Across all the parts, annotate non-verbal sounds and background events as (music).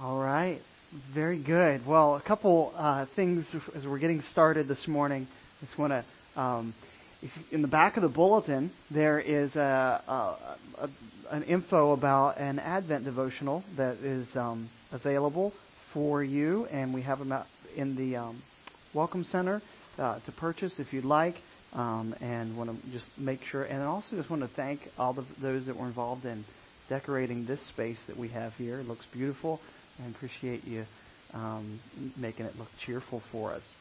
All right. Very good. Well, a couple uh, things as we're getting started this morning. I just want to, um, in the back of the bulletin, there is a, a, a, an info about an Advent devotional that is um, available for you, and we have them in the um, Welcome Center uh, to purchase if you'd like. Um, and want to just make sure, and also just want to thank all of those that were involved in decorating this space that we have here. It looks beautiful. I appreciate you um, making it look cheerful for us.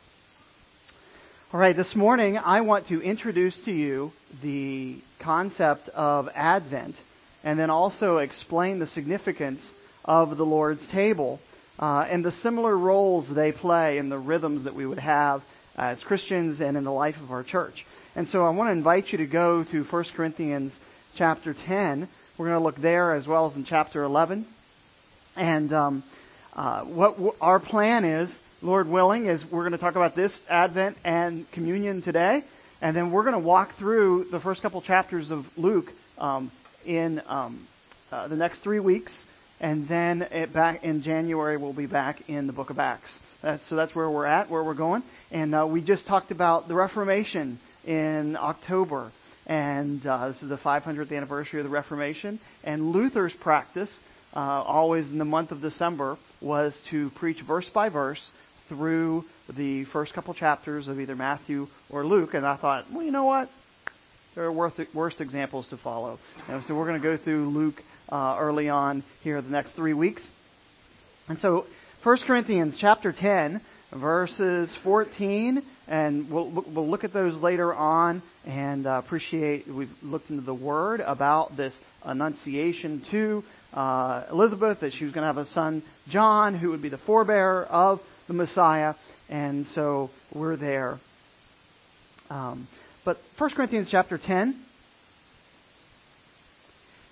All right, this morning I want to introduce to you the concept of Advent and then also explain the significance of the Lord's table uh, and the similar roles they play in the rhythms that we would have as Christians and in the life of our church. And so I want to invite you to go to 1 Corinthians chapter 10. We're going to look there as well as in chapter 11. And um, uh, what w- our plan is, Lord willing, is we're going to talk about this Advent and communion today, and then we're going to walk through the first couple chapters of Luke um, in um, uh, the next three weeks, and then back in January we'll be back in the Book of Acts. That's, so that's where we're at, where we're going, and uh, we just talked about the Reformation in October. And uh, this is the 500th anniversary of the Reformation. And Luther's practice uh, always in the month of December was to preach verse by verse through the first couple chapters of either Matthew or Luke. And I thought, well, you know what? There are worst, worst examples to follow. And so we're going to go through Luke uh, early on here the next three weeks. And so 1 Corinthians chapter 10, verses 14, and we'll, we'll look at those later on and uh, appreciate we've looked into the word about this annunciation to uh, Elizabeth that she was going to have a son, John, who would be the forebearer of the Messiah. And so we're there. Um, but 1 Corinthians chapter 10.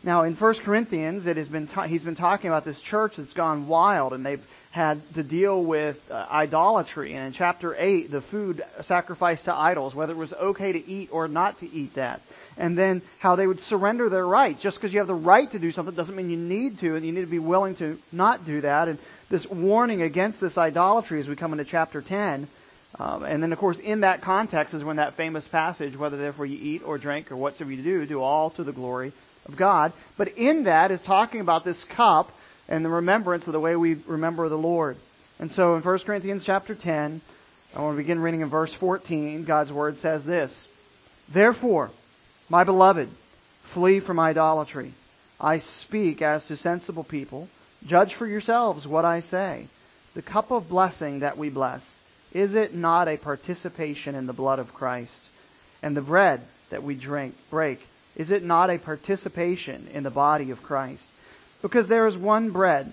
Now, in 1 Corinthians, it has been ta- he's been talking about this church that's gone wild, and they've had to deal with uh, idolatry. And in chapter 8, the food sacrificed to idols, whether it was okay to eat or not to eat that and then how they would surrender their rights. Just because you have the right to do something doesn't mean you need to, and you need to be willing to not do that. And this warning against this idolatry as we come into chapter 10. Um, and then, of course, in that context is when that famous passage, whether therefore you eat or drink or whatsoever you do, do all to the glory of God. But in that is talking about this cup and the remembrance of the way we remember the Lord. And so in 1 Corinthians chapter 10, I want to begin reading in verse 14. God's word says this. Therefore, my beloved, flee from idolatry. I speak as to sensible people. Judge for yourselves what I say. The cup of blessing that we bless, is it not a participation in the blood of Christ? And the bread that we drink, break, is it not a participation in the body of Christ? Because there is one bread.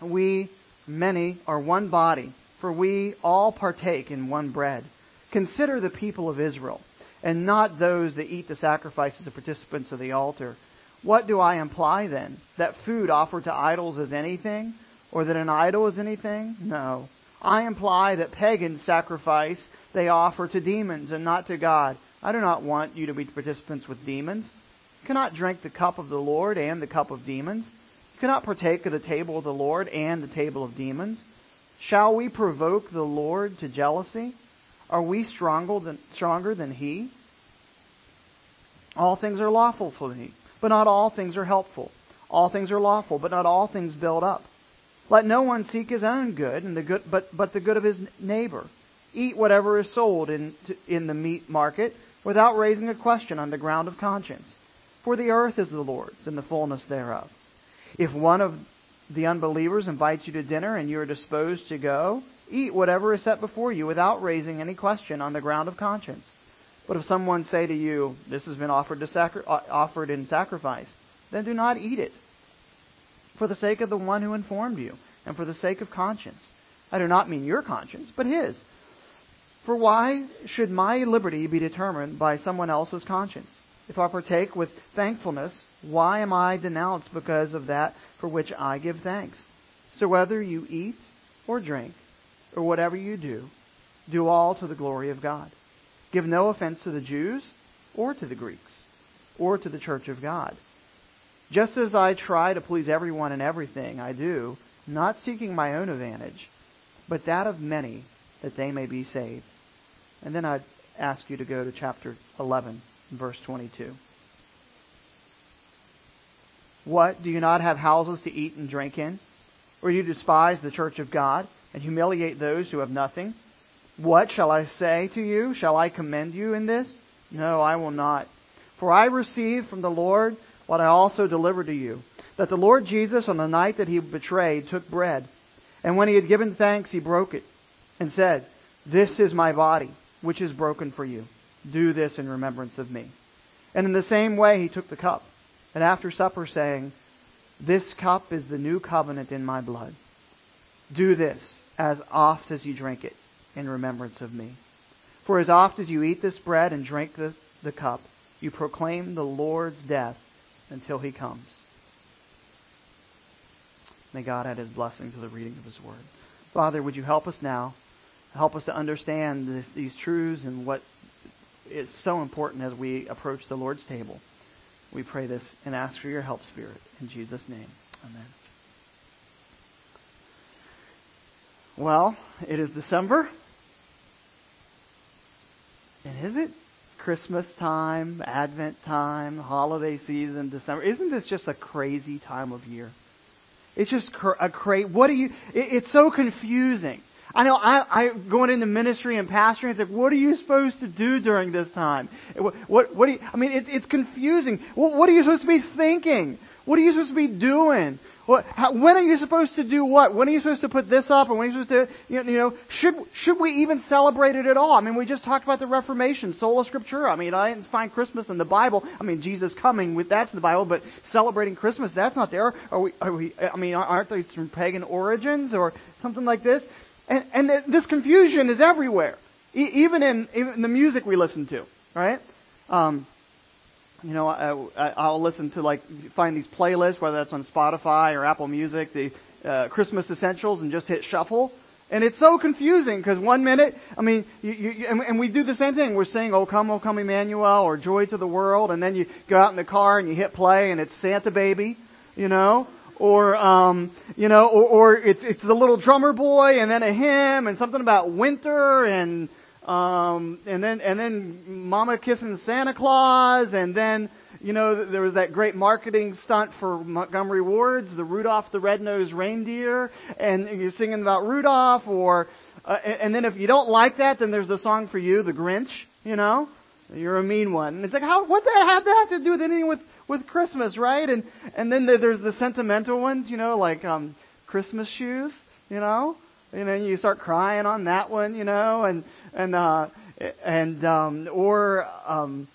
We, many, are one body, for we all partake in one bread. Consider the people of Israel and not those that eat the sacrifices of participants of the altar. What do I imply then? That food offered to idols is anything? Or that an idol is anything? No. I imply that pagan sacrifice they offer to demons and not to God. I do not want you to be participants with demons. You cannot drink the cup of the Lord and the cup of demons. You cannot partake of the table of the Lord and the table of demons. Shall we provoke the Lord to jealousy? Are we stronger than, stronger than he? All things are lawful for me, but not all things are helpful. All things are lawful, but not all things build up. Let no one seek his own good, and the good but, but the good of his neighbor. Eat whatever is sold in, in the meat market without raising a question on the ground of conscience. For the earth is the Lord's and the fullness thereof. If one of the unbelievers invites you to dinner and you are disposed to go, Eat whatever is set before you without raising any question on the ground of conscience. But if someone say to you, This has been offered, sacri- uh, offered in sacrifice, then do not eat it. For the sake of the one who informed you, and for the sake of conscience. I do not mean your conscience, but his. For why should my liberty be determined by someone else's conscience? If I partake with thankfulness, why am I denounced because of that for which I give thanks? So whether you eat or drink, or whatever you do, do all to the glory of God. Give no offense to the Jews or to the Greeks or to the church of God. Just as I try to please everyone in everything I do, not seeking my own advantage, but that of many, that they may be saved. And then I'd ask you to go to chapter 11, verse 22. What? Do you not have houses to eat and drink in? Or you despise the church of God and humiliate those who have nothing? What shall I say to you? Shall I commend you in this? No, I will not. For I received from the Lord what I also delivered to you, that the Lord Jesus, on the night that he was betrayed, took bread, and when he had given thanks, he broke it, and said, This is my body, which is broken for you. Do this in remembrance of me. And in the same way, he took the cup, and after supper, saying, This cup is the new covenant in my blood. Do this as oft as you drink it in remembrance of me. For as oft as you eat this bread and drink the, the cup, you proclaim the Lord's death until he comes. May God add his blessing to the reading of his word. Father, would you help us now? Help us to understand this, these truths and what is so important as we approach the Lord's table. We pray this and ask for your help, Spirit. In Jesus' name, amen. Well, it is December. And is it Christmas time, Advent time, holiday season, December? Isn't this just a crazy time of year? It's just a crazy, what do you, it, it's so confusing. I know I, I going into ministry and pastoring. It's like, what are you supposed to do during this time? What, what, what do you, I mean, it, it's confusing. What, what are you supposed to be thinking? What are you supposed to be doing? How, when are you supposed to do what? When are you supposed to put this up? And when are you supposed to, you know, you know, should, should we even celebrate it at all? I mean, we just talked about the Reformation, sola scriptura. I mean, I didn't find Christmas in the Bible. I mean, Jesus coming with that's in the Bible, but celebrating Christmas, that's not there. Are we, are we, I mean, aren't these from pagan origins or something like this? And, and this confusion is everywhere. E- even in, even in the music we listen to, right? Um, you know, I, I'll listen to like find these playlists, whether that's on Spotify or Apple Music, the uh, Christmas essentials, and just hit shuffle. And it's so confusing because one minute, I mean, you, you, and, and we do the same thing. We're saying, "Oh come, oh come, Emmanuel," or "Joy to the world," and then you go out in the car and you hit play, and it's Santa Baby, you know, or um, you know, or, or it's it's the little drummer boy, and then a hymn, and something about winter, and um, and then and then Mama kissing Santa Claus, and then you know there was that great marketing stunt for Montgomery Wards, the Rudolph the Red-Nosed Reindeer, and you're singing about Rudolph, or uh, and then if you don't like that, then there's the song for you, the Grinch. You know, you're a mean one. And it's like how what that have that have to do with anything with with Christmas, right? And and then there's the sentimental ones, you know, like um, Christmas shoes, you know, and then you start crying on that one, you know, and and uh, and um, or um,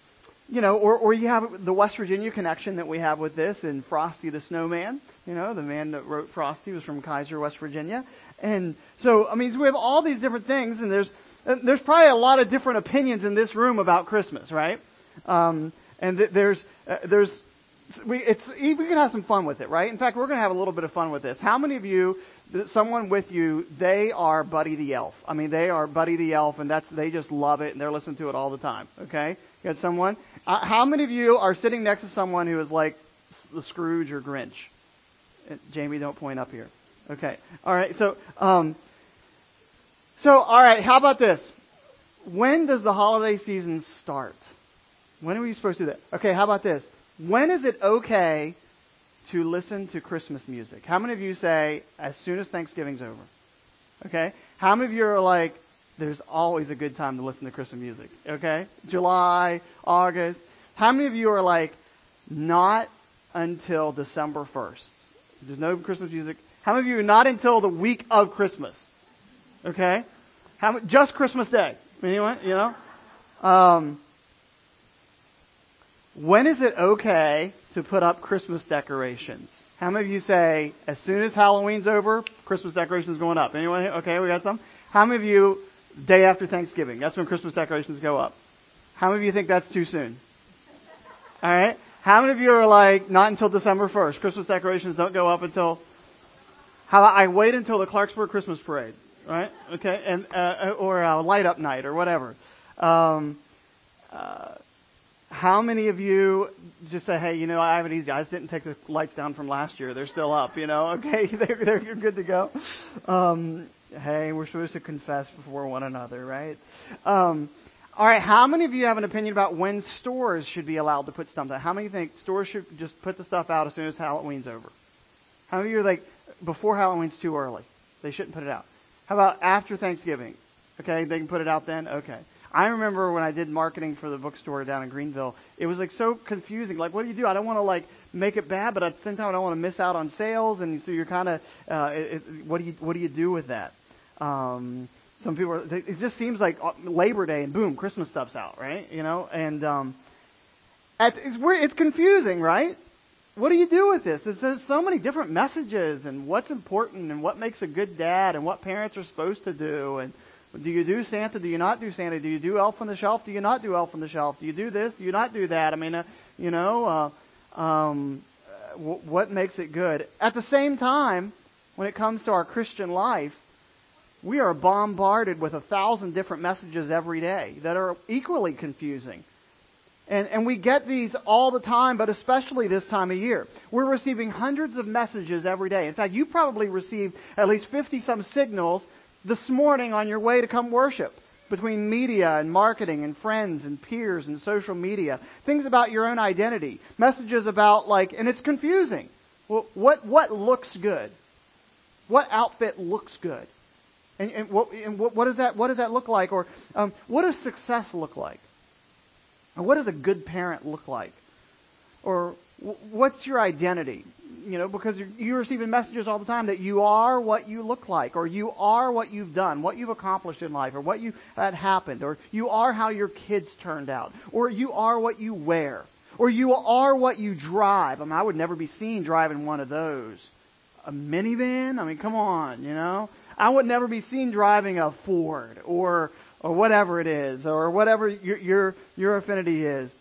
you know, or or you have the West Virginia connection that we have with this, and Frosty the Snowman. You know, the man that wrote Frosty was from Keyser, West Virginia, and so I mean, we have all these different things, and there's there's probably a lot of different opinions in this room about Christmas, right? Um, and th- there's uh, there's we it's we can have some fun with it, right? In fact, we're going to have a little bit of fun with this. How many of you someone with you, they are Buddy the Elf. I mean, they are Buddy the Elf, and that's they just love it, and they're listening to it all the time. Okay, you got someone? Uh, how many of you are sitting next to someone who is like the Scrooge or Grinch? Uh, Jamie, don't point up here. Okay, all right. So, um, so all right. How about this? When does the holiday season start? When are we supposed to do that? Okay, how about this? When is it okay to listen to Christmas music? How many of you say, as soon as Thanksgiving's over? Okay? How many of you are like, there's always a good time to listen to Christmas music? Okay? July, August. How many of you are like, not until December 1st? There's no Christmas music. How many of you are not until the week of Christmas? Okay? How, just Christmas Day. Anyone? You know? Um, when is it okay to put up Christmas decorations? How many of you say, as soon as Halloween's over, Christmas decorations going up? Anyone? Okay, we got some. How many of you, day after Thanksgiving, that's when Christmas decorations go up? How many of you think that's too soon? Alright? How many of you are like, not until December 1st? Christmas decorations don't go up until, how I wait until the Clarksburg Christmas parade, right? Okay, and, uh, or a light up night or whatever. Um, uh, how many of you just say, hey, you know, I have it easy. I just didn't take the lights down from last year. They're still up, you know. (laughs) Okay, (laughs) they're, they're you're good to go. Um, hey, we're supposed to confess before one another, right? Um, all right, how many of you have an opinion about when stores should be allowed to put stuff out? How many think stores should just put the stuff out as soon as Halloween's over? How many of you are like, before Halloween's too early? They shouldn't put it out. How about after Thanksgiving? Okay, they can put it out then? Okay. I remember when I did marketing for the bookstore down in Greenville, it was like so confusing. Like, what do you do? I don't want to like make it bad, but at the same time, I don't want to miss out on sales. And so you're kind of, uh, what do you what do you do with that? Um, some people, are, it just seems like uh, Labor Day and boom, Christmas stuff's out, right? You know, and um, at, it's it's confusing, right? What do you do with this? There's so many different messages and what's important and what makes a good dad and what parents are supposed to do and do you do Santa? Do you not do Santa? Do you do Elf on the Shelf? Do you not do Elf on the Shelf? Do you do this? Do you not do that? I mean, uh, you know, uh, um, w- what makes it good? At the same time, when it comes to our Christian life, we are bombarded with a thousand different messages every day that are equally confusing. And, and we get these all the time, but especially this time of year. We're receiving hundreds of messages every day. In fact, you probably received at least 50 some signals this morning on your way to come worship between media and marketing and friends and peers and social media. Things about your own identity. Messages about like, and it's confusing. Well, what, what looks good? What outfit looks good? And, and, what, and what, what, does that, what does that look like? Or um, what does success look like? Or what does a good parent look like? Or what's your identity? You know, because you're receiving messages all the time that you are what you look like, or you are what you've done, what you've accomplished in life, or what you had happened, or you are how your kids turned out, or you are what you wear, or you are what you drive. I mean, I would never be seen driving one of those. A minivan? I mean, come on, you know? I would never be seen driving a Ford or or whatever it is, or whatever your your, your affinity is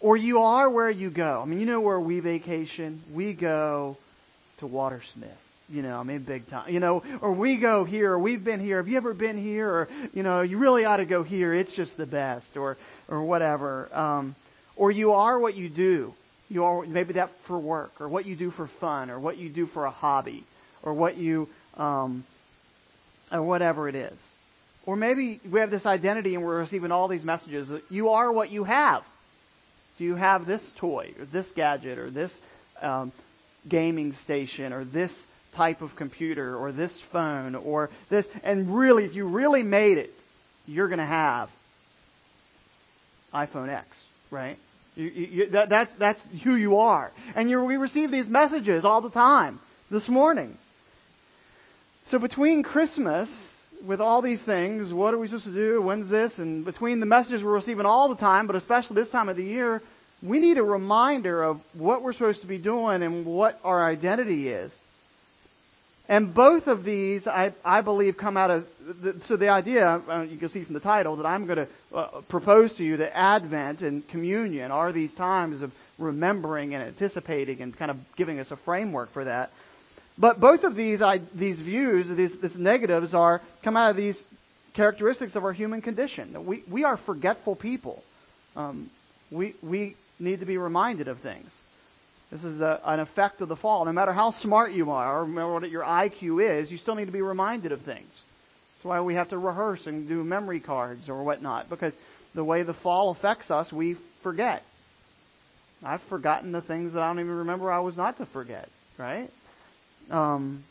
or you are where you go. I mean, you know where we vacation? We go to Watersmith. You know, I mean, big time. You know, or we go here, or we've been here. Have you ever been here? Or, you know, you really ought to go here. It's just the best, or, or whatever. Um, or you are what you do. You are maybe that for work, or what you do for fun, or what you do for a hobby, or what you, um, or whatever it is. Or maybe we have this identity and we're receiving all these messages that you are what you have. Do you have this toy or this gadget or this um, gaming station or this type of computer or this phone or this? And really, if you really made it, you're going to have iPhone X, right? You, you, that, that's, that's who you are. And we receive these messages all the time this morning. So between Christmas, with all these things, what are we supposed to do? When's this? And between the messages we're receiving all the time, but especially this time of the year, we need a reminder of what we're supposed to be doing and what our identity is. And both of these, I, I believe, come out of, the, so the idea, uh, you can see from the title, that I'm going to uh, propose to you that Advent and communion are these times of remembering and anticipating and kind of giving us a framework for that. But both of these, I, these views, these, these negatives are, come out of these characteristics of our human condition. We, we are forgetful people. Um, we, we need to be reminded of things. This is a, an effect of the fall. No matter how smart you are, or what your IQ is, you still need to be reminded of things. That's why we have to rehearse and do memory cards or whatnot, because the way the fall affects us, we forget. I've forgotten the things that I don't even remember I was not to forget, right? Um,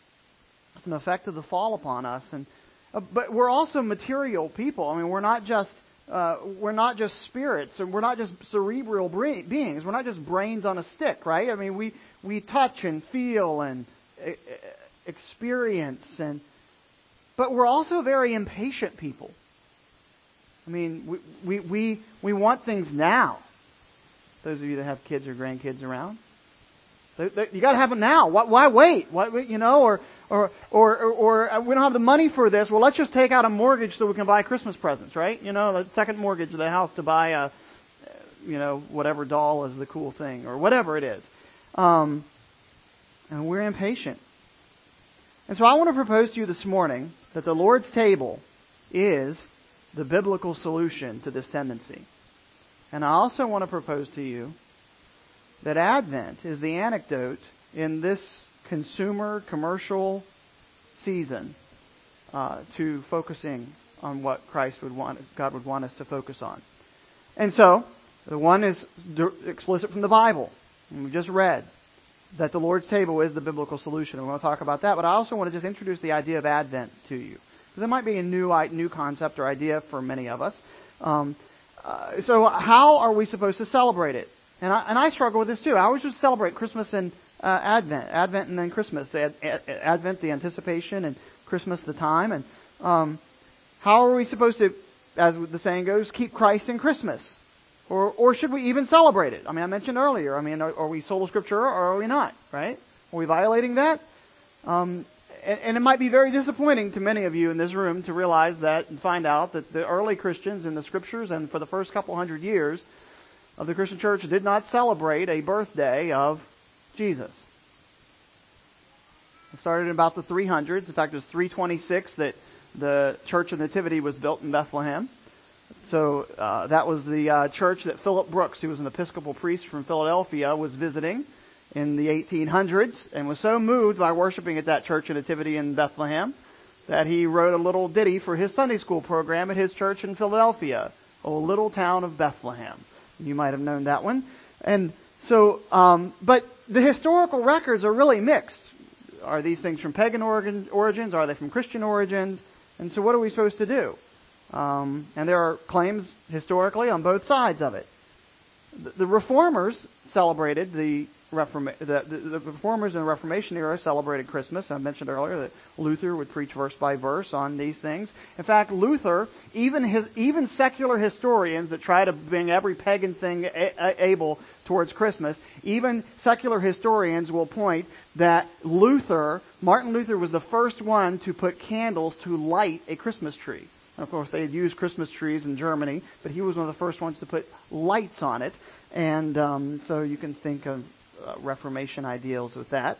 it's an effect of the fall upon us, and uh, but we're also material people. I mean, we're not just uh, we're not just spirits and we're not just cerebral beings. We're not just brains on a stick, right? I mean, we, we touch and feel and uh, experience and, but we're also very impatient people. I mean, we, we, we, we want things now. Those of you that have kids or grandkids around. You gotta have them now. Why, why wait? Why, you know, or, or, or, or, uh, we don't have the money for this. Well, let's just take out a mortgage so we can buy Christmas presents, right? You know, the second mortgage of the house to buy a, you know, whatever doll is the cool thing or whatever it is. Um, and we're impatient. And so I want to propose to you this morning that the Lord's table is the biblical solution to this tendency. And I also want to propose to you that Advent is the anecdote in this consumer commercial season uh, to focusing on what Christ would want, God would want us to focus on. And so, the one is explicit from the Bible. And we just read that the Lord's table is the biblical solution. We want to talk about that, but I also want to just introduce the idea of Advent to you. Because it might be a new, new concept or idea for many of us. Um, uh, so how are we supposed to celebrate it? And I, and I struggle with this too. I always just celebrate Christmas and uh, Advent, Advent and then Christmas. Ad, Ad, Advent, the anticipation, and Christmas, the time. And um, how are we supposed to, as the saying goes, keep Christ in Christmas? Or, or should we even celebrate it? I mean, I mentioned earlier. I mean, are, are we sola scriptura or are we not? Right? Are we violating that? Um, and, and it might be very disappointing to many of you in this room to realize that and find out that the early Christians in the scriptures and for the first couple hundred years of the Christian church did not celebrate a birthday of Jesus. It started in about the 300s. In fact, it was 326 that the Church of Nativity was built in Bethlehem. So uh, that was the uh, church that Philip Brooks, who was an Episcopal priest from Philadelphia, was visiting in the 1800s and was so moved by worshiping at that Church of Nativity in Bethlehem that he wrote a little ditty for his Sunday school program at his church in Philadelphia, O little town of Bethlehem. You might have known that one. And so, um, but the historical records are really mixed. Are these things from pagan origins? Are they from Christian origins? And so, what are we supposed to do? Um, and there are claims historically on both sides of it. The, the reformers celebrated the Reforma- the, the, the, reformers in the Reformation era celebrated Christmas. I mentioned earlier that Luther would preach verse by verse on these things. In fact, Luther, even his, even secular historians that try to bring every pagan thing a- a- able towards Christmas, even secular historians will point that Luther, Martin Luther, was the first one to put candles to light a Christmas tree. And of course, they had used Christmas trees in Germany, but he was one of the first ones to put lights on it. And um, so you can think of Reformation ideals with that.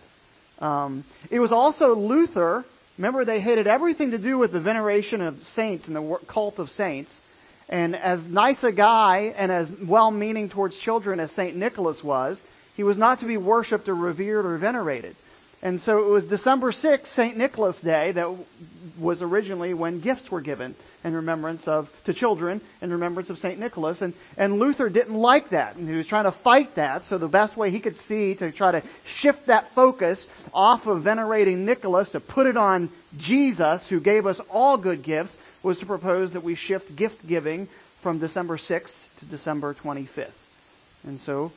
Um, it was also Luther. Remember, they hated everything to do with the veneration of saints and the cult of saints. And as nice a guy and as well-meaning towards children as Saint Nicholas was, he was not to be worshipped or revered or venerated. And so it was December 6th, St. Nicholas Day, that was originally when gifts were given in remembrance of, to children in remembrance of St. Nicholas. And, and Luther didn't like that. And he was trying to fight that. So the best way he could see to try to shift that focus off of venerating Nicholas to put it on Jesus, who gave us all good gifts, was to propose that we shift gift giving from December 6th to December 25th. And so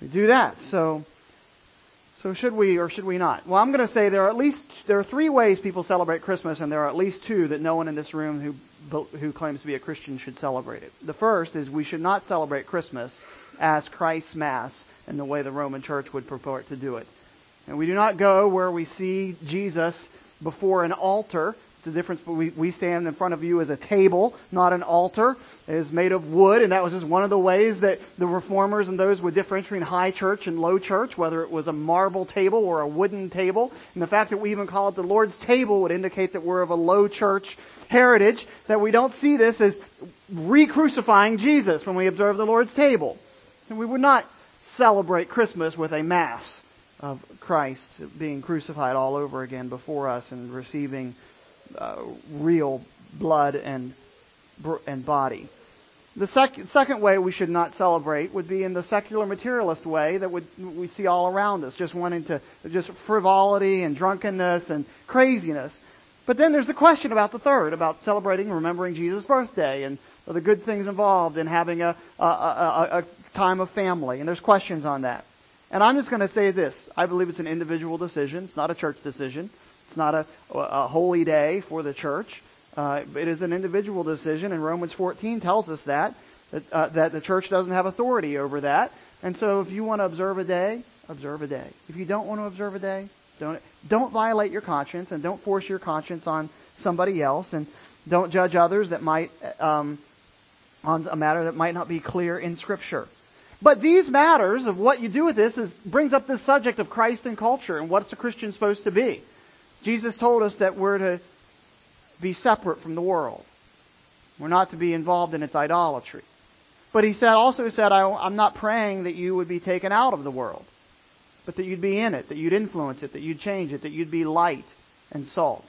we do that. So, so should we or should we not? Well, I'm going to say there are at least there are three ways people celebrate Christmas, and there are at least two that no one in this room who who claims to be a Christian should celebrate it. The first is we should not celebrate Christmas as Christ's Mass in the way the Roman Church would purport to do it. And we do not go where we see Jesus before an altar it's a difference, we, we stand in front of you as a table, not an altar. It is made of wood, and that was just one of the ways that the reformers and those would differentiate between high church and low church, whether it was a marble table or a wooden table. And the fact that we even call it the Lord's table would indicate that we're of a low church heritage, that we don't see this as re-crucifying Jesus when we observe the Lord's table. And we would not celebrate Christmas with a mass of Christ being crucified all over again before us and receiving uh, real blood and and body. The sec- second way we should not celebrate would be in the secular materialist way that would we see all around us, just wanting to just frivolity and drunkenness and craziness. But then there's the question about the third, about celebrating, remembering Jesus' birthday, and the good things involved in having a, a, a, a time of family. And there's questions on that. And I'm just going to say this: I believe it's an individual decision. It's not a church decision. It's not a, a holy day for the church. Uh, it is an individual decision, and Romans 14 tells us that that, uh, that the church doesn't have authority over that. And so, if you want to observe a day, observe a day. If you don't want to observe a day, don't don't violate your conscience, and don't force your conscience on somebody else, and don't judge others that might um, on a matter that might not be clear in Scripture. But these matters of what you do with this is brings up this subject of Christ and culture and what's a Christian supposed to be. Jesus told us that we're to be separate from the world. We're not to be involved in its idolatry. But he said, also said, I, I'm not praying that you would be taken out of the world, but that you'd be in it, that you'd influence it, that you'd change it, that you'd be light and salt.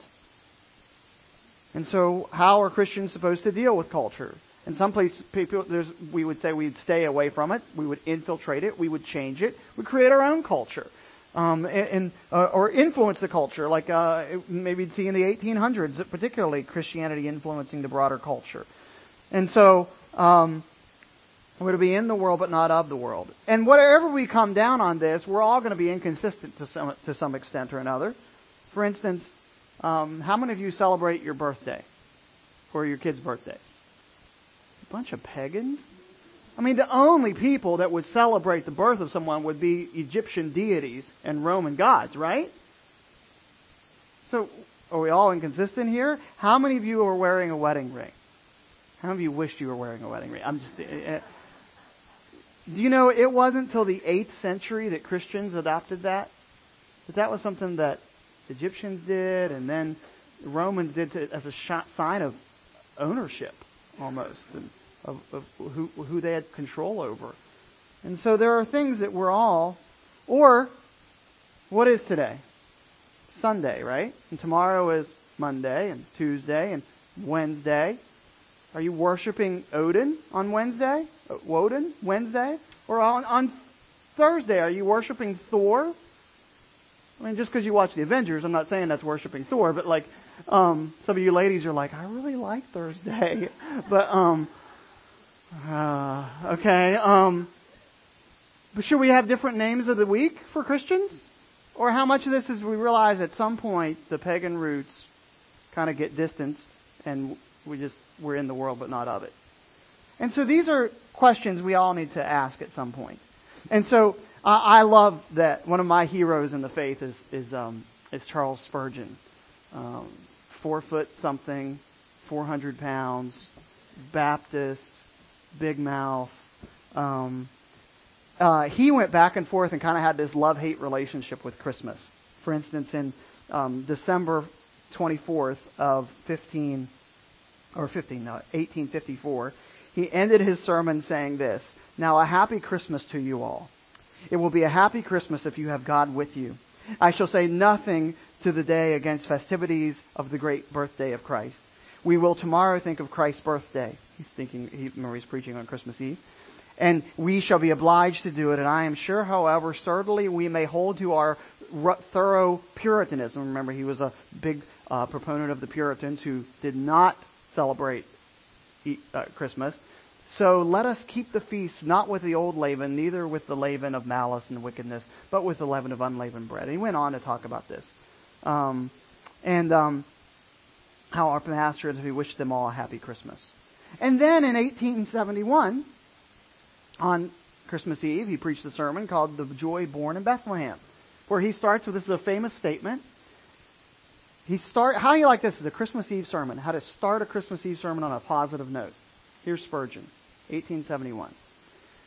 And so, how are Christians supposed to deal with culture? In some places, people, we would say we'd stay away from it, we would infiltrate it, we would change it, we create our own culture, um, and, uh, or influence the culture, like uh, maybe you'd see in the 1800s, particularly Christianity influencing the broader culture. And so, um, we're to be in the world, but not of the world. And whatever we come down on this, we're all going to be inconsistent to some to some extent or another. For instance, um, how many of you celebrate your birthday or your kids' birthdays? A bunch of pagans. I mean, the only people that would celebrate the birth of someone would be Egyptian deities and Roman gods, right? So, are we all inconsistent here? How many of you are wearing a wedding ring? How many of you wished you were wearing a wedding ring? I'm just. Uh, do you know it wasn't until the 8th century that Christians adopted that? That that was something that Egyptians did and then Romans did to, as a sign of ownership almost and of, of who, who they had control over. And so there are things that we're all, or what is today? Sunday, right? And tomorrow is Monday and Tuesday and Wednesday. Are you worshiping Odin on Wednesday? Uh, Woden Wednesday? Or on, on Thursday, are you worshiping Thor? I mean, just because you watch the Avengers, I'm not saying that's worshiping Thor, but like, um, some of you ladies are like, I really like Thursday, (laughs) but um, uh, okay, um, but should we have different names of the week for Christians? Or how much of this is we realize at some point the pagan roots kind of get distanced and we just, we're in the world but not of it. And so these are questions we all need to ask at some point. And so I love that one of my heroes in the faith is, is, um, is Charles Spurgeon. Um, four foot something, 400 pounds, Baptist, big mouth. Um, uh, he went back and forth and kind of had this love hate relationship with Christmas. For instance, in um, December 24th of 15 or 15, no, 1854, he ended his sermon saying this Now, a happy Christmas to you all. It will be a happy Christmas if you have God with you. I shall say nothing to the day against festivities of the great birthday of Christ. We will tomorrow think of Christ's birthday. He's thinking, he, he's preaching on Christmas Eve. And we shall be obliged to do it. And I am sure, however, sturdily we may hold to our thorough Puritanism. Remember, he was a big uh, proponent of the Puritans who did not celebrate uh, Christmas. So let us keep the feast not with the old leaven, neither with the leaven of malice and wickedness, but with the leaven of unleavened bread. And he went on to talk about this. Um, and um, how our pastor, we wish them all a happy Christmas. And then in 1871, on Christmas Eve, he preached a sermon called The Joy Born in Bethlehem, where he starts with this is a famous statement. He start how do you like this as a Christmas Eve sermon? How to start a Christmas Eve sermon on a positive note. Here's Spurgeon, 1871.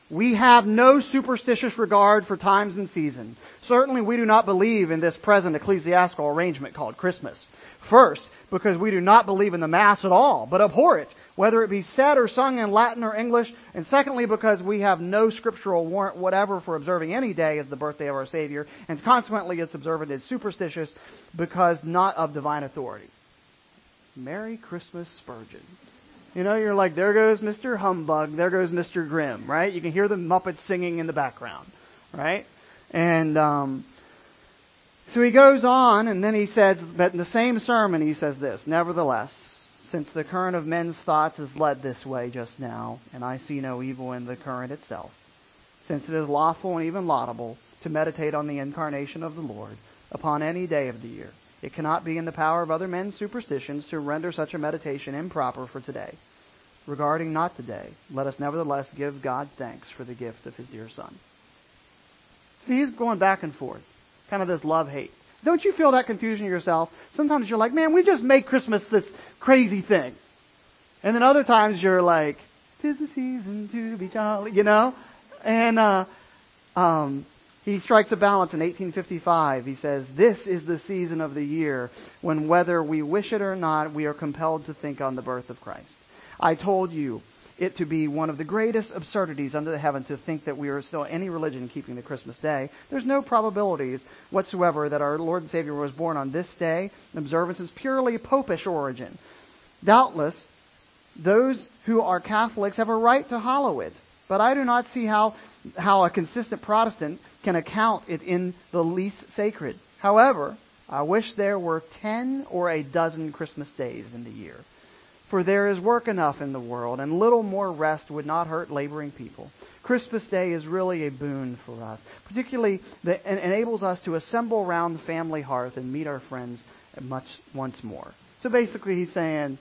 We have no superstitious regard for times and season. Certainly we do not believe in this present ecclesiastical arrangement called Christmas. First, because we do not believe in the Mass at all, but abhor it, whether it be said or sung in Latin or English. And secondly, because we have no scriptural warrant whatever for observing any day as the birthday of our Savior, and consequently its observance is superstitious because not of divine authority. Merry Christmas, Spurgeon. You know, you're like, there goes Mr. Humbug, there goes Mr. Grimm, right? You can hear the Muppets singing in the background, right? And um, so he goes on, and then he says, but in the same sermon, he says this Nevertheless, since the current of men's thoughts is led this way just now, and I see no evil in the current itself, since it is lawful and even laudable to meditate on the incarnation of the Lord upon any day of the year it cannot be in the power of other men's superstitions to render such a meditation improper for today. Regarding not today, let us nevertheless give God thanks for the gift of his dear Son. So he's going back and forth, kind of this love hate. Don't you feel that confusion yourself? Sometimes you're like, man, we just make Christmas this crazy thing. And then other times you're like, tis the season to be jolly, you know? And, uh, um, he strikes a balance in 1855. He says, This is the season of the year when, whether we wish it or not, we are compelled to think on the birth of Christ. I told you it to be one of the greatest absurdities under the heaven to think that we are still any religion keeping the Christmas day. There's no probabilities whatsoever that our Lord and Savior was born on this day. Observance is purely popish origin. Doubtless, those who are Catholics have a right to hallow it, but I do not see how, how a consistent Protestant can account it in the least sacred. However, I wish there were ten or a dozen Christmas days in the year. For there is work enough in the world, and little more rest would not hurt laboring people. Christmas Day is really a boon for us, particularly that it enables us to assemble round the family hearth and meet our friends much once more. So basically, he's saying,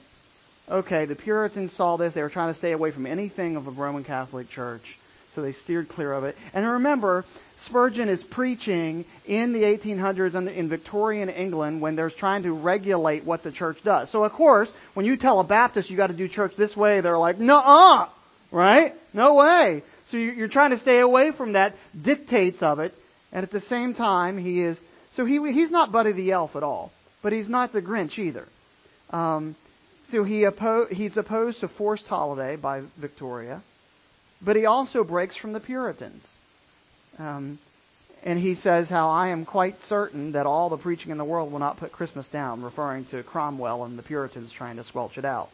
okay, the Puritans saw this; they were trying to stay away from anything of a Roman Catholic Church, so they steered clear of it. And remember, Spurgeon is preaching in the 1800s in Victorian England when they're trying to regulate what the church does. So of course, when you tell a Baptist you got to do church this way, they're like, "No, uh." right? No way." So you're trying to stay away from that dictates of it, and at the same time, he is. So he he's not Buddy the Elf at all, but he's not the Grinch either. Um, so he oppo- he's opposed to forced holiday by Victoria, but he also breaks from the Puritans. Um, and he says how I am quite certain that all the preaching in the world will not put Christmas down, referring to Cromwell and the Puritans trying to squelch it out.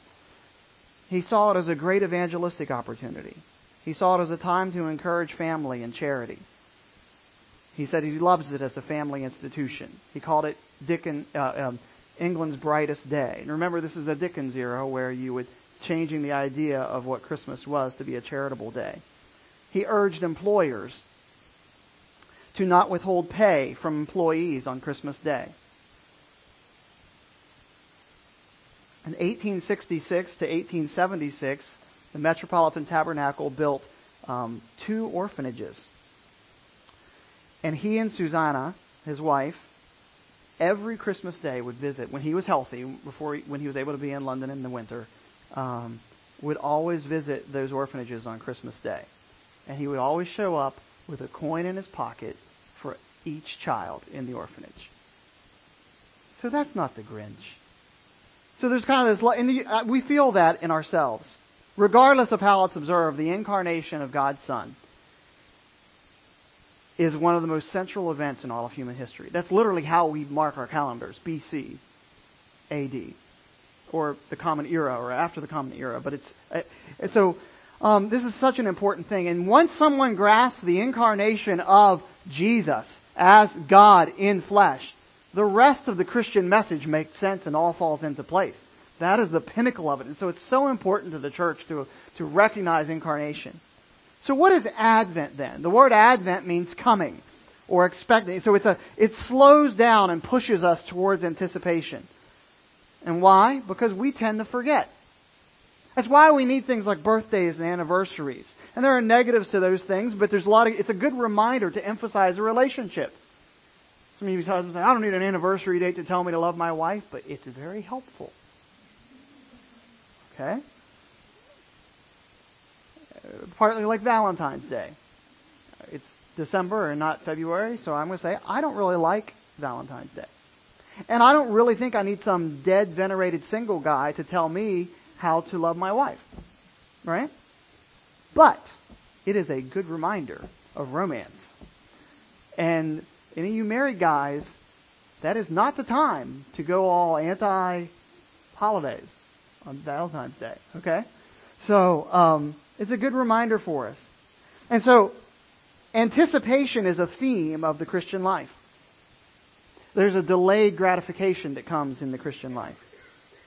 He saw it as a great evangelistic opportunity. He saw it as a time to encourage family and charity. He said he loves it as a family institution. He called it Dickens, uh, um, England's brightest day. And remember, this is the Dickens era where you would changing the idea of what Christmas was to be a charitable day. He urged employers to not withhold pay from employees on Christmas Day. In 1866 to 1876, the Metropolitan Tabernacle built um, two orphanages. And he and Susanna, his wife, every Christmas Day would visit when he was healthy, before he, when he was able to be in London in the winter, um, would always visit those orphanages on Christmas Day, and he would always show up with a coin in his pocket for each child in the orphanage. So that's not the Grinch. So there's kind of this, and the, uh, we feel that in ourselves. Regardless of how it's observed, the incarnation of God's Son is one of the most central events in all of human history. That's literally how we mark our calendars, BC, AD, or the Common Era, or after the Common Era. But it's, uh, so um, this is such an important thing. And once someone grasps the incarnation of Jesus as God in flesh, the rest of the Christian message makes sense and all falls into place. That is the pinnacle of it. And so it's so important to the church to, to recognize incarnation. So what is Advent then? The word Advent means coming or expecting. So it's a, it slows down and pushes us towards anticipation. And why? Because we tend to forget. That's why we need things like birthdays and anniversaries. And there are negatives to those things, but there's a lot of, it's a good reminder to emphasize a relationship. Some of you husbands say, I don't need an anniversary date to tell me to love my wife, but it's very helpful. Okay? Partly like Valentine's Day. It's December and not February, so I'm going to say, I don't really like Valentine's Day. And I don't really think I need some dead, venerated single guy to tell me how to love my wife. Right? But it is a good reminder of romance. And any of you married guys, that is not the time to go all anti holidays on Valentine's Day. Okay? So, um, it's a good reminder for us. And so, anticipation is a theme of the Christian life. There's a delayed gratification that comes in the Christian life.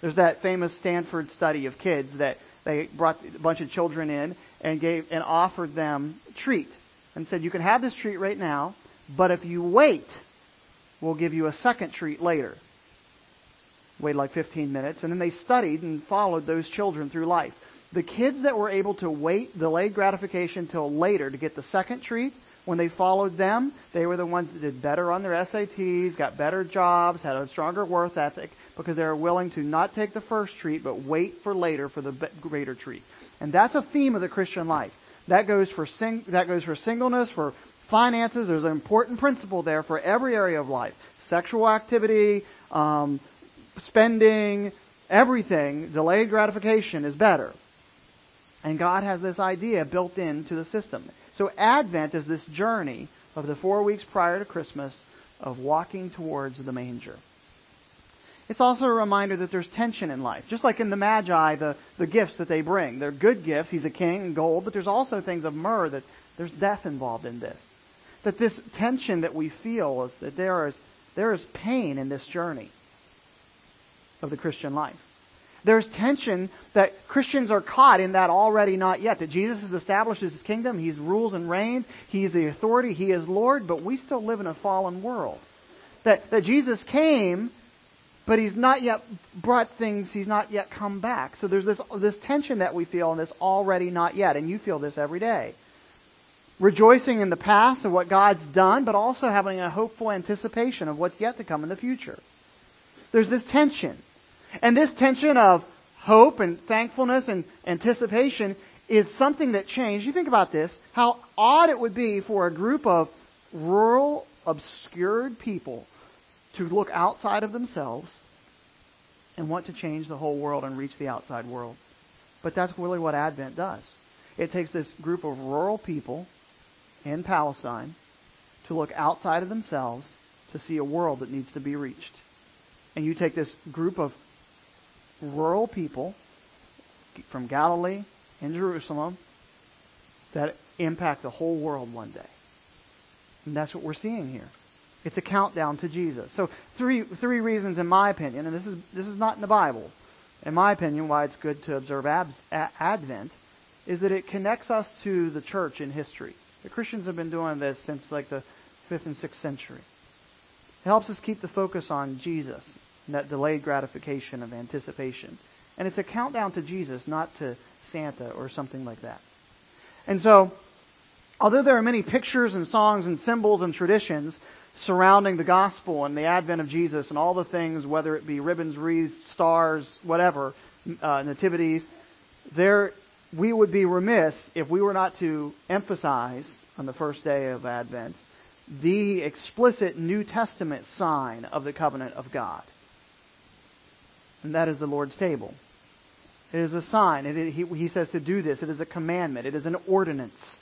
There's that famous Stanford study of kids that they brought a bunch of children in and gave and offered them treat and said, "You can have this treat right now, but if you wait, we'll give you a second treat later." Waited like 15 minutes, and then they studied and followed those children through life. The kids that were able to wait delayed gratification till later to get the second treat when they followed them, they were the ones that did better on their SATs, got better jobs, had a stronger worth ethic, because they were willing to not take the first treat, but wait for later for the greater treat. And that's a theme of the Christian life. That goes for sing- that goes for singleness, for finances. There's an important principle there for every area of life: sexual activity, um, spending, everything. Delayed gratification is better. And God has this idea built into the system. So Advent is this journey of the four weeks prior to Christmas of walking towards the manger. It's also a reminder that there's tension in life. Just like in the Magi, the, the gifts that they bring. They're good gifts. He's a king, gold, but there's also things of myrrh that there's death involved in this. That this tension that we feel is that there is, there is pain in this journey of the Christian life. There's tension that Christians are caught in that already not yet. That Jesus has established his kingdom. He rules and reigns. He's the authority. He is Lord, but we still live in a fallen world. That, that Jesus came but he's not yet brought things, he's not yet come back. So there's this, this tension that we feel in this already not yet, and you feel this every day. Rejoicing in the past and what God's done, but also having a hopeful anticipation of what's yet to come in the future. There's this tension. And this tension of hope and thankfulness and anticipation is something that changed. You think about this, how odd it would be for a group of rural, obscured people to look outside of themselves and want to change the whole world and reach the outside world. But that's really what Advent does. It takes this group of rural people in Palestine to look outside of themselves to see a world that needs to be reached. And you take this group of rural people from Galilee and Jerusalem that impact the whole world one day. And that's what we're seeing here. It's a countdown to Jesus. So three three reasons, in my opinion, and this is this is not in the Bible. In my opinion, why it's good to observe Abs, a, Advent is that it connects us to the church in history. The Christians have been doing this since like the fifth and sixth century. It helps us keep the focus on Jesus, that delayed gratification of anticipation. And it's a countdown to Jesus, not to Santa or something like that. And so, although there are many pictures and songs and symbols and traditions surrounding the gospel and the advent of Jesus and all the things, whether it be ribbons, wreaths, stars, whatever, uh, nativities, there we would be remiss if we were not to emphasize on the first day of Advent the explicit New Testament sign of the covenant of God. And that is the Lord's table. It is a sign. It, he, he says to do this. It is a commandment. It is an ordinance.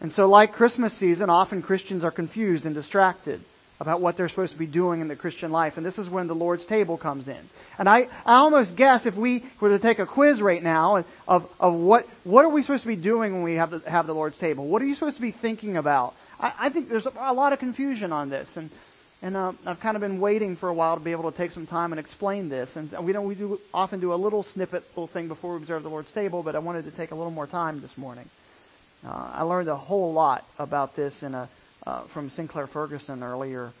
And so, like Christmas season, often Christians are confused and distracted about what they're supposed to be doing in the Christian life. And this is when the Lord's table comes in. And I, I almost guess if we were to take a quiz right now of, of what, what are we supposed to be doing when we have the, have the Lord's table? What are you supposed to be thinking about? I, I think there's a, a lot of confusion on this. And, and uh, I've kind of been waiting for a while to be able to take some time and explain this. And we don't we do often do a little snippet, little thing before we observe the Lord's table, but I wanted to take a little more time this morning. Uh, I learned a whole lot about this in a, uh, from Sinclair Ferguson earlier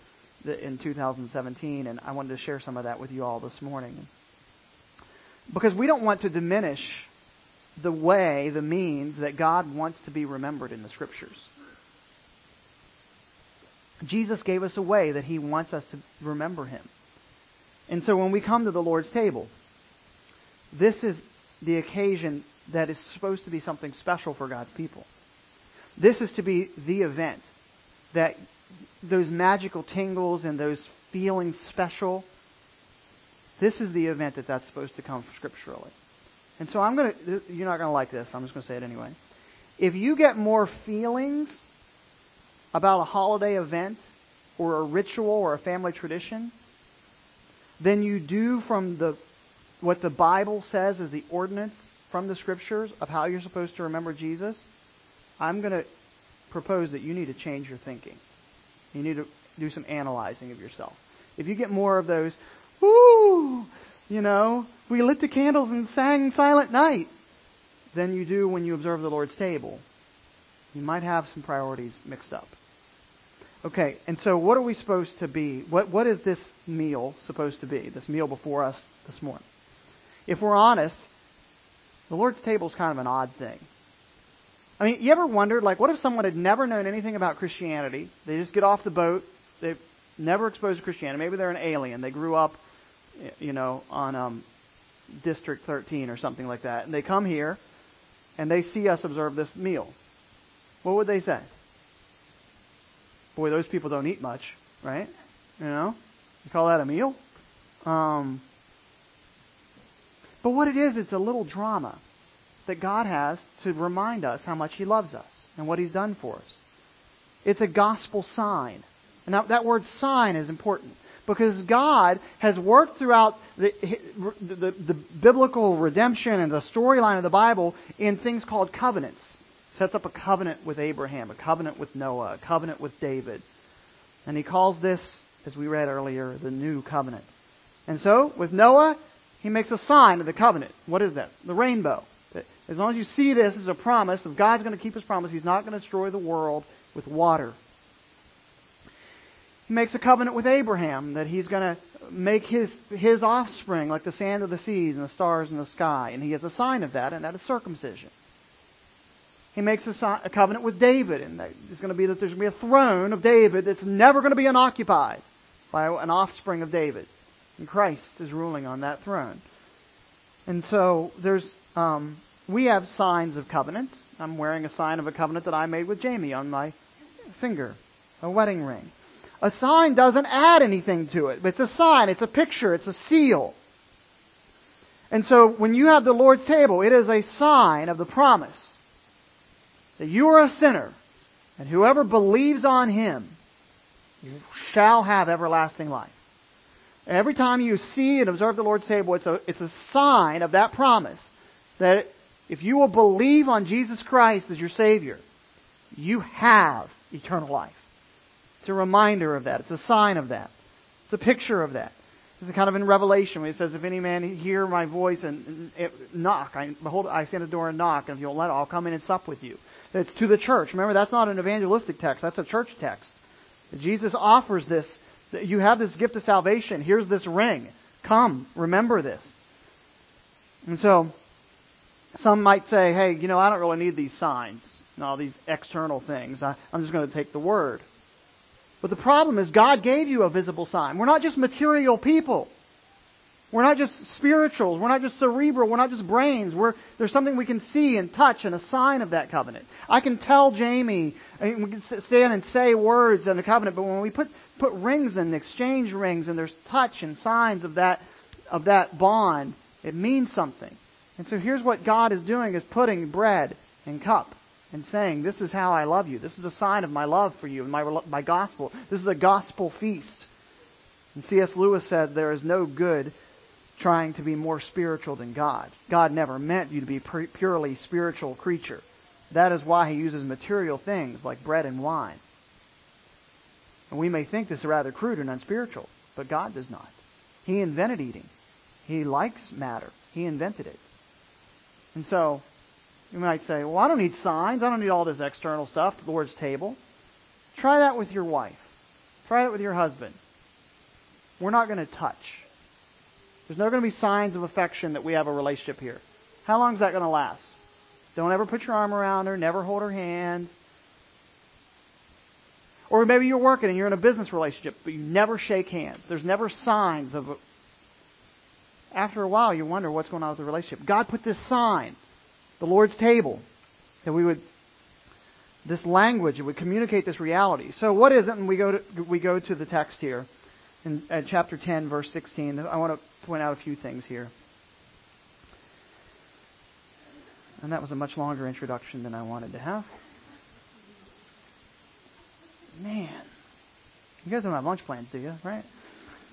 in 2017, and I wanted to share some of that with you all this morning. Because we don't want to diminish the way, the means that God wants to be remembered in the Scriptures. Jesus gave us a way that He wants us to remember Him. And so when we come to the Lord's table, this is the occasion that is supposed to be something special for God's people. This is to be the event that those magical tingles and those feelings special. This is the event that that's supposed to come scripturally. And so I'm going to, you're not going to like this. I'm just going to say it anyway. If you get more feelings about a holiday event or a ritual or a family tradition than you do from the, what the Bible says is the ordinance from the scriptures of how you're supposed to remember Jesus, I'm going to propose that you need to change your thinking. You need to do some analyzing of yourself. If you get more of those, whoo, you know, we lit the candles and sang Silent Night, than you do when you observe the Lord's table, you might have some priorities mixed up. Okay, and so what are we supposed to be? What, what is this meal supposed to be? This meal before us this morning? If we're honest, the Lord's table is kind of an odd thing. I mean, you ever wondered, like, what if someone had never known anything about Christianity? They just get off the boat. They've never exposed to Christianity. Maybe they're an alien. They grew up, you know, on um, District 13 or something like that. And they come here and they see us observe this meal. What would they say? Boy, those people don't eat much, right? You know? You call that a meal? Um, but what it is, it's a little drama. that God has to remind us how much He loves us and what He's done for us. It's a gospel sign. And now that word sign is important because God has worked throughout the, the, the, biblical redemption and the storyline of the Bible in things called covenants. Sets up a covenant with Abraham, a covenant with Noah, a covenant with David. And he calls this, as we read earlier, the new covenant. And so, with Noah, he makes a sign of the covenant. What is that? The rainbow. As long as you see this as a promise of God's going to keep his promise, he's not going to destroy the world with water. He makes a covenant with Abraham that he's going to make his, his offspring like the sand of the seas and the stars in the sky. And he has a sign of that, and that is circumcision. He makes a, a covenant with David, and it's going to be that there's going to be a throne of David that's never going to be unoccupied by an offspring of David. And Christ is ruling on that throne. And so there's, um, we have signs of covenants. I'm wearing a sign of a covenant that I made with Jamie on my finger, a wedding ring. A sign doesn't add anything to it. It's a sign, it's a picture, it's a seal. And so when you have the Lord's table, it is a sign of the promise that you are a sinner, and whoever believes on him shall have everlasting life. Every time you see and observe the Lord's table, it's a, it's a sign of that promise that if you will believe on Jesus Christ as your Savior, you have eternal life. It's a reminder of that. It's a sign of that. It's a picture of that. It's kind of in Revelation when he says, "If any man hear my voice and, and knock, I, behold, I stand at the door and knock, and if you'll let, I'll come in and sup with you." It's to the church. Remember, that's not an evangelistic text. That's a church text. Jesus offers this. You have this gift of salvation. Here's this ring. Come, remember this. And so, some might say, "Hey, you know, I don't really need these signs and all these external things. I, I'm just going to take the word." But the problem is God gave you a visible sign. We're not just material people. We're not just spirituals. We're not just cerebral. We're not just brains. We're, there's something we can see and touch and a sign of that covenant. I can tell Jamie, and we can stand and say words in the covenant, but when we put, put rings and exchange rings and there's touch and signs of that, of that bond, it means something. And so here's what God is doing is putting bread and cup and saying, This is how I love you. This is a sign of my love for you and my, my gospel. This is a gospel feast. And C.S. Lewis said, There is no good trying to be more spiritual than God. God never meant you to be a purely spiritual creature. That is why he uses material things like bread and wine. And we may think this is rather crude and unspiritual, but God does not. He invented eating. He likes matter. He invented it. And so, you might say, well, I don't need signs. I don't need all this external stuff, the Lord's table. Try that with your wife. Try that with your husband. We're not going to touch. There's never going to be signs of affection that we have a relationship here. How long is that going to last? Don't ever put your arm around her. Never hold her hand. Or maybe you're working and you're in a business relationship, but you never shake hands. There's never signs of. After a while, you wonder what's going on with the relationship. God put this sign the Lord's table, that we would this language, it would communicate this reality. So what is it? And we go to we go to the text here in chapter 10, verse 16. I want to point out a few things here. And that was a much longer introduction than I wanted to have. Man, you guys don't have lunch plans, do you? Right?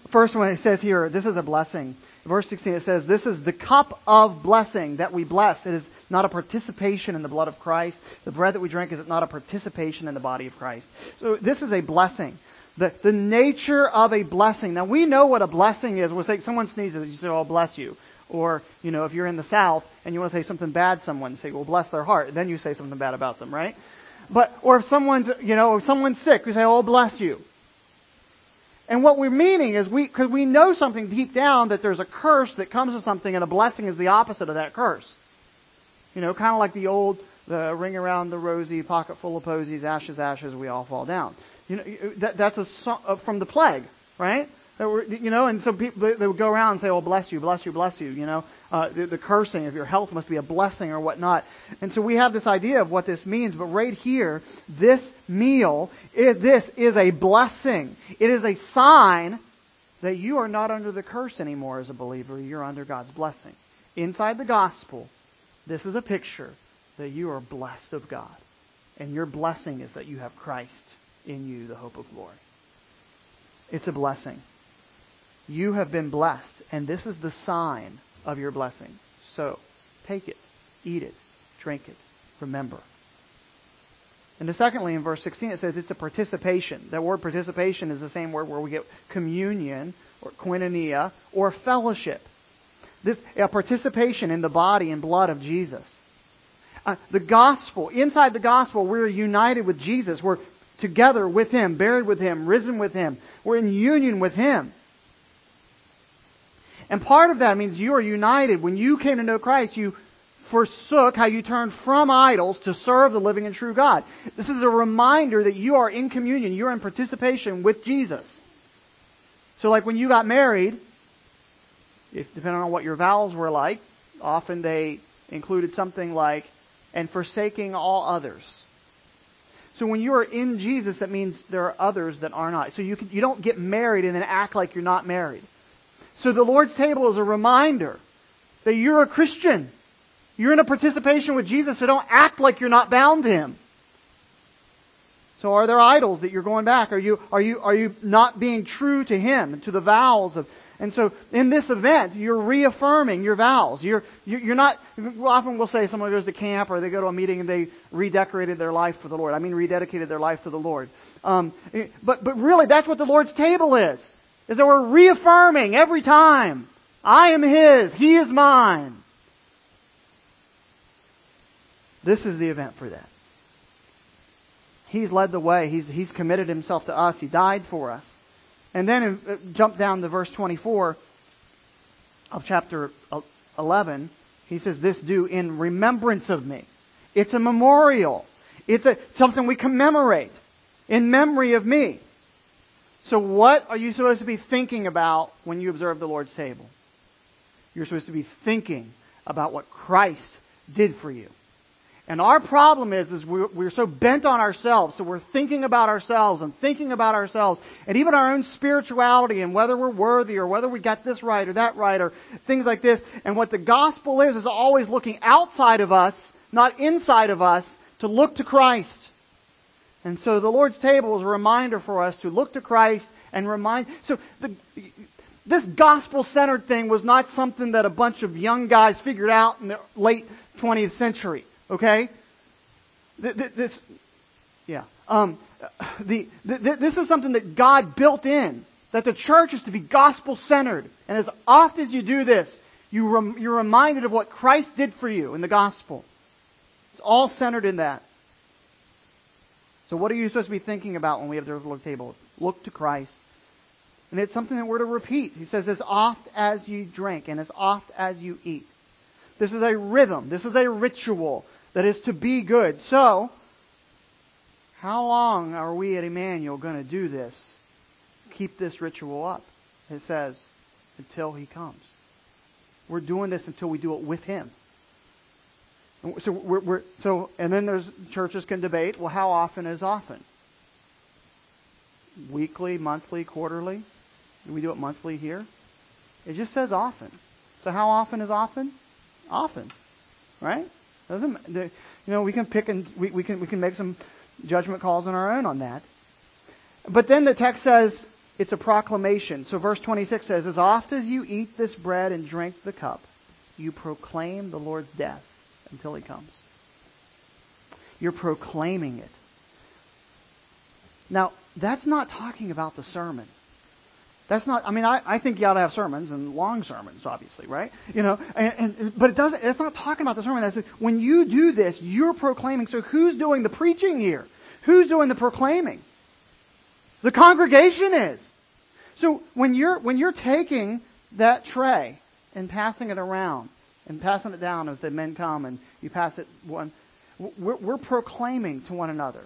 First one, it says here, this is a blessing. Verse 16, it says, This is the cup of blessing that we bless. It is not a participation in the blood of Christ. The bread that we drink is not a participation in the body of Christ. So this is a blessing. The, the nature of a blessing. Now we know what a blessing is. We'll say someone sneezes, you say, oh, bless you. Or, you know, if you're in the South and you want to say something bad to someone, say, well, bless their heart. Then you say something bad about them, right? But, or if someone's, you know, if someone's sick, we say, oh, bless you. And what we're meaning is we, because we know something deep down that there's a curse that comes with something and a blessing is the opposite of that curse. You know, kind of like the old, the ring around the rosy, pocket full of posies, ashes, ashes, we all fall down. You know, that, that's a, uh, from the plague, right? Were, you know, and so people they would go around and say, "Oh, bless you, bless you, bless you." You know, uh, the, the cursing of your health must be a blessing or whatnot. And so we have this idea of what this means. But right here, this meal, is, this is a blessing. It is a sign that you are not under the curse anymore as a believer. You're under God's blessing. Inside the gospel, This is a picture that you are blessed of God. And your blessing is that you have Christ in you, the hope of glory. It's a blessing. You have been blessed, and this is the sign of your blessing. So, take it, eat it, drink it, remember. And secondly, in verse 16, it says it's a participation. That word participation is the same word where we get communion or koinonia or fellowship. This a participation in the body and blood of Jesus. Uh, the gospel, inside the gospel, we're united with Jesus. We're together with Him, buried with Him, risen with Him. We're in union with Him. And part of that means you are united. When you came to know Christ, you forsook, how you turned from idols to serve the living and true God. This is a reminder that you are in communion, you're in participation with Jesus. So like when you got married, if depending on what your vows were like, often they included something like, and forsaking all others. So when you are in Jesus, that means there are others that are not. So you, can, you don't get married and then act like you're not married. So the Lord's table is a reminder that you're a Christian. You're in a participation with Jesus, so don't act like you're not bound to Him. So are there idols that you're going back? Are you, are you, are you not being true to Him and to the vows of, and so in this event, you're reaffirming your vows. You're, you're not, often we'll say someone goes to camp or they go to a meeting and they redecorated their life for the Lord. I mean rededicated their life to the Lord. Um, but, but really that's what the Lord's table is. Is that we're reaffirming every time. I am His. He is mine. This is the event for that. He's led the way. He's, he's committed himself to us. He died for us. And then uh, jump down to verse 24 of chapter 11. He says, This do in remembrance of me. It's a memorial. It's a, something we commemorate in memory of me. So what are you supposed to be thinking about when you observe the Lord's table? You're supposed to be thinking about what Christ did for you. And our problem is, is we're, we're, so bent on ourselves, so we're thinking about ourselves and thinking about ourselves, and even our own spirituality and whether we're worthy or whether we got this right or that right or things like this. And what the gospel is, is always looking outside of us, not inside of us, to look to Christ. And so the Lord's table is a reminder for us to look to Christ and remind. So the, this gospel-centered thing was not something that a bunch of young guys figured out in the late 20th century. Okay? This, yeah. Um, the, this is something that God built in. That the church is to be gospel centered. And as oft as you do this, you rem, you're reminded of what Christ did for you in the gospel. It's all centered in that. So what are you supposed to be thinking about when we have the Lord's table? Look to Christ. And it's something that we're to repeat. He says, as oft as you drink and as oft as you eat. This is a rhythm. This is a ritual that is to be good. So, how long are we at Emmanuel going to do this? Keep this ritual up. It says, until he comes. We're doing this until we do it with him. So we're, we're, so, and then there's churches can debate. Well, how often is often? Weekly, monthly, quarterly. We do it monthly here? It just says often. So how often is often? Often, right? Doesn't you know we can pick and we, we can we can make some judgment calls on our own on that. But then the text says it's a proclamation. So verse 26 says, As oft as you eat this bread and drink the cup, you proclaim the Lord's death until he comes. You're proclaiming it. Now, that's not talking about the sermon. That's not, I mean, I, I think you ought to have sermons and long sermons, obviously, right? You know, and, and, but it doesn't, it's not talking about the sermon. That's, when you do this, you're proclaiming. So who's doing the preaching here? Who's doing the proclaiming? The congregation is. So when you're, when you're taking that tray and passing it around and passing it down as the men come and you pass it one, we're, we're proclaiming to one another.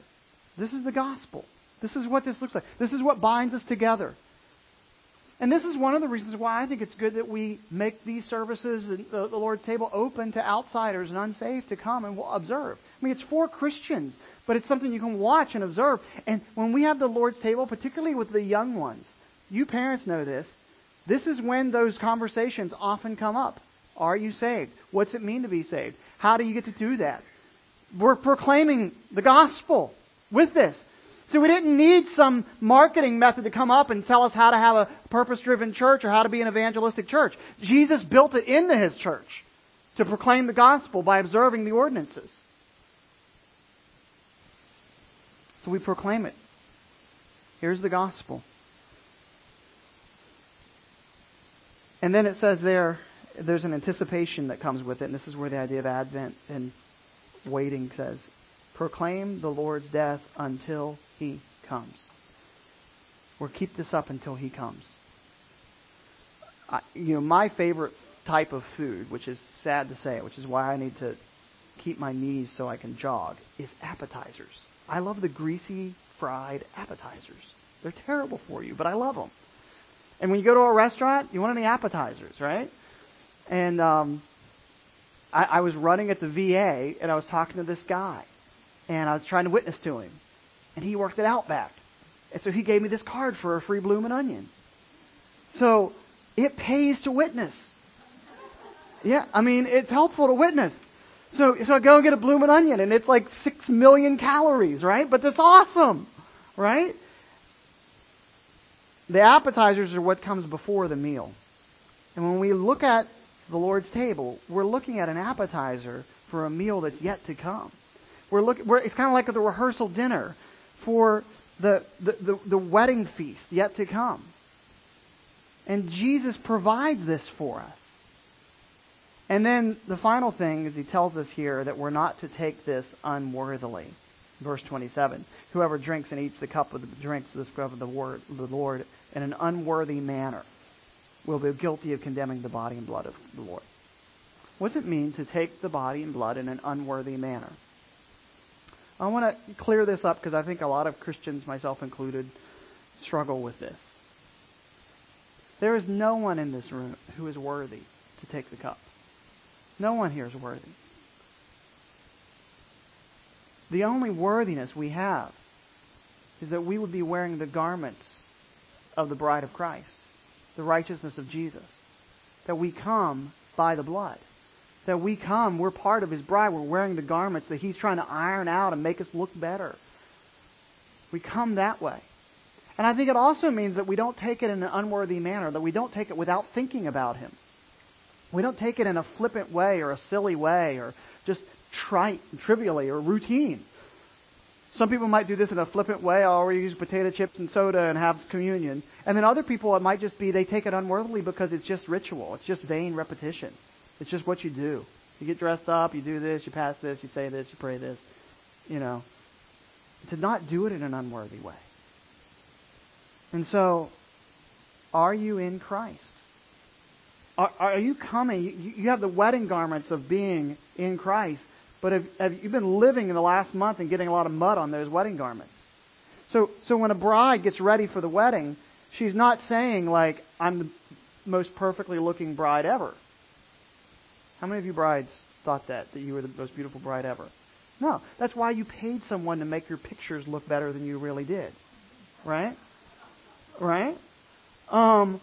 This is the gospel. This is what this looks like. This is what binds us together. And this is one of the reasons why I think it's good that we make these services and the, the, Lord's table open to outsiders and unsaved to come and observe. I mean, it's for Christians, but it's something you can watch and observe. And when we have the Lord's table, particularly with the young ones, you parents know this, this is when those conversations often come up. Are you saved? What's it mean to be saved? How do you get to do that? We're proclaiming the gospel with this. So we didn't need some marketing method to come up and tell us how to have a purpose driven church or how to be an evangelistic church. Jesus built it into his church to proclaim the gospel by observing the ordinances. So we proclaim it. Here's the gospel. And then it says there, there's an anticipation that comes with it, and this is where the idea of Advent and waiting says, proclaim the Lord's death until he comes. Or keep this up until he comes. I, you know, my favorite type of food, which is sad to say, which is why I need to keep my knees so I can jog, is appetizers. I love the greasy fried appetizers. They're terrible for you, but I love them. And when you go to a restaurant, you want any appetizers, right? And um, I, I was running at the VA, and I was talking to this guy, and I was trying to witness to him, and he worked at Outback, and so he gave me this card for a free bloomin' onion. So it pays to witness. Yeah, I mean it's helpful to witness. So so I go and get a bloomin' onion, and it's like six million calories, right? But that's awesome, right? The appetizers are what comes before the meal. And when we look at the Lord's table, we're looking at an appetizer for a meal that's yet to come. We're looking, we're, it's kind of like the rehearsal dinner for the, the, the, the wedding feast yet to come. And Jesus provides this for us. And then the final thing is he tells us here that we're not to take this unworthily. Verse 27. Whoever drinks and eats the cup of the drinks this cup of the, word, the Lord in an unworthy manner will be guilty of condemning the body and blood of the Lord. What's it mean to take the body and blood in an unworthy manner? I want to clear this up because I think a lot of Christians, myself included, struggle with this. There is no one in this room who is worthy to take the cup. No one here is worthy. The only worthiness we have is that we would be wearing the garments of the bride of Christ, the righteousness of Jesus. That we come by the blood. That we come, we're part of his bride, we're wearing the garments that he's trying to iron out and make us look better. We come that way. And I think it also means that we don't take it in an unworthy manner, that we don't take it without thinking about him. We don't take it in a flippant way or a silly way or just trite, and trivially or routine. Some people might do this in a flippant way. Oh, I'll use potato chips and soda and have communion. And then other people, it might just be they take it unworthily because it's just ritual. It's just vain repetition. It's just what you do. You get dressed up, you do this, you pass this, you say this, you pray this. You know, to not do it in an unworthy way. And so, are you in Christ? Are, are you coming? You, you have the wedding garments of being in Christ, but have, have you been living in the last month and getting a lot of mud on those wedding garments? So, so when a bride gets ready for the wedding, she's not saying like, I'm the most perfectly looking bride ever. How many of you brides thought that, that you were the most beautiful bride ever? No. That's why you paid someone to make your pictures look better than you really did. Right? Right? Um,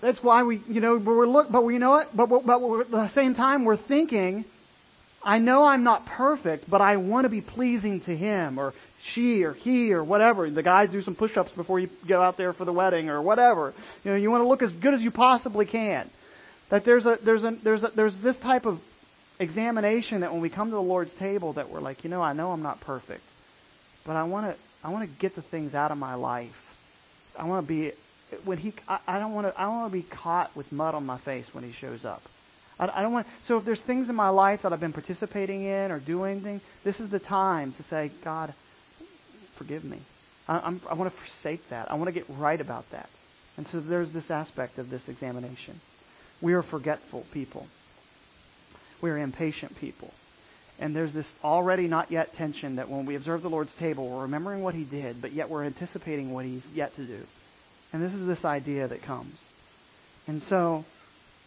that's why we, you know, we're look, but we know it, but, but, but at the same time we're thinking, I know I'm not perfect, but I want to be pleasing to him or she or he or whatever. The guys do some push-ups before you go out there for the wedding or whatever. You know, you want to look as good as you possibly can. That there's a, there's a, there's a, there's this type of examination that when we come to the Lord's table that we're like, you know, I know I'm not perfect, but I want to, I want to get the things out of my life. I want to be when he, I, I don't want to, I want to be caught with mud on my face when he shows up. I, I don't want. So if there's things in my life that I've been participating in or doing things, this is the time to say, God, forgive me. I, I'm, I want to forsake that. I want to get right about that. And so there's this aspect of this examination. We are forgetful people. We are impatient people. And there's this already not yet tension that when we observe the Lord's table, we're remembering what He did, but yet we're anticipating what He's yet to do. And this is this idea that comes. And so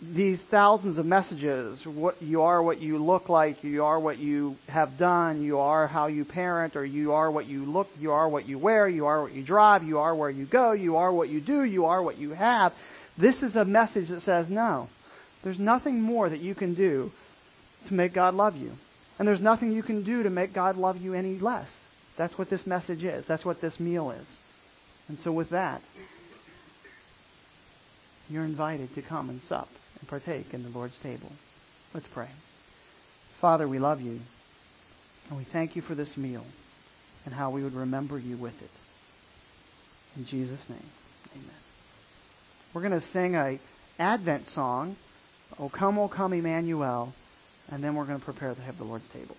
these thousands of messages, what you are what you look like, you are what you have done, you are how you parent, or you are what you look, you are what you wear, you are what you drive, you are where you go, you are what you do, you are what you have. This is a message that says no. There's nothing more that you can do to make God love you. And there's nothing you can do to make God love you any less. That's what this message is. That's what this meal is. And so with that, you're invited to come and sup and partake in the Lord's table. Let's pray. Father, we love you. And we thank you for this meal and how we would remember you with it. In Jesus' name, amen. We're going to sing a Advent song, O come, O come, Emmanuel, and then we're going to prepare to have the Lord's table.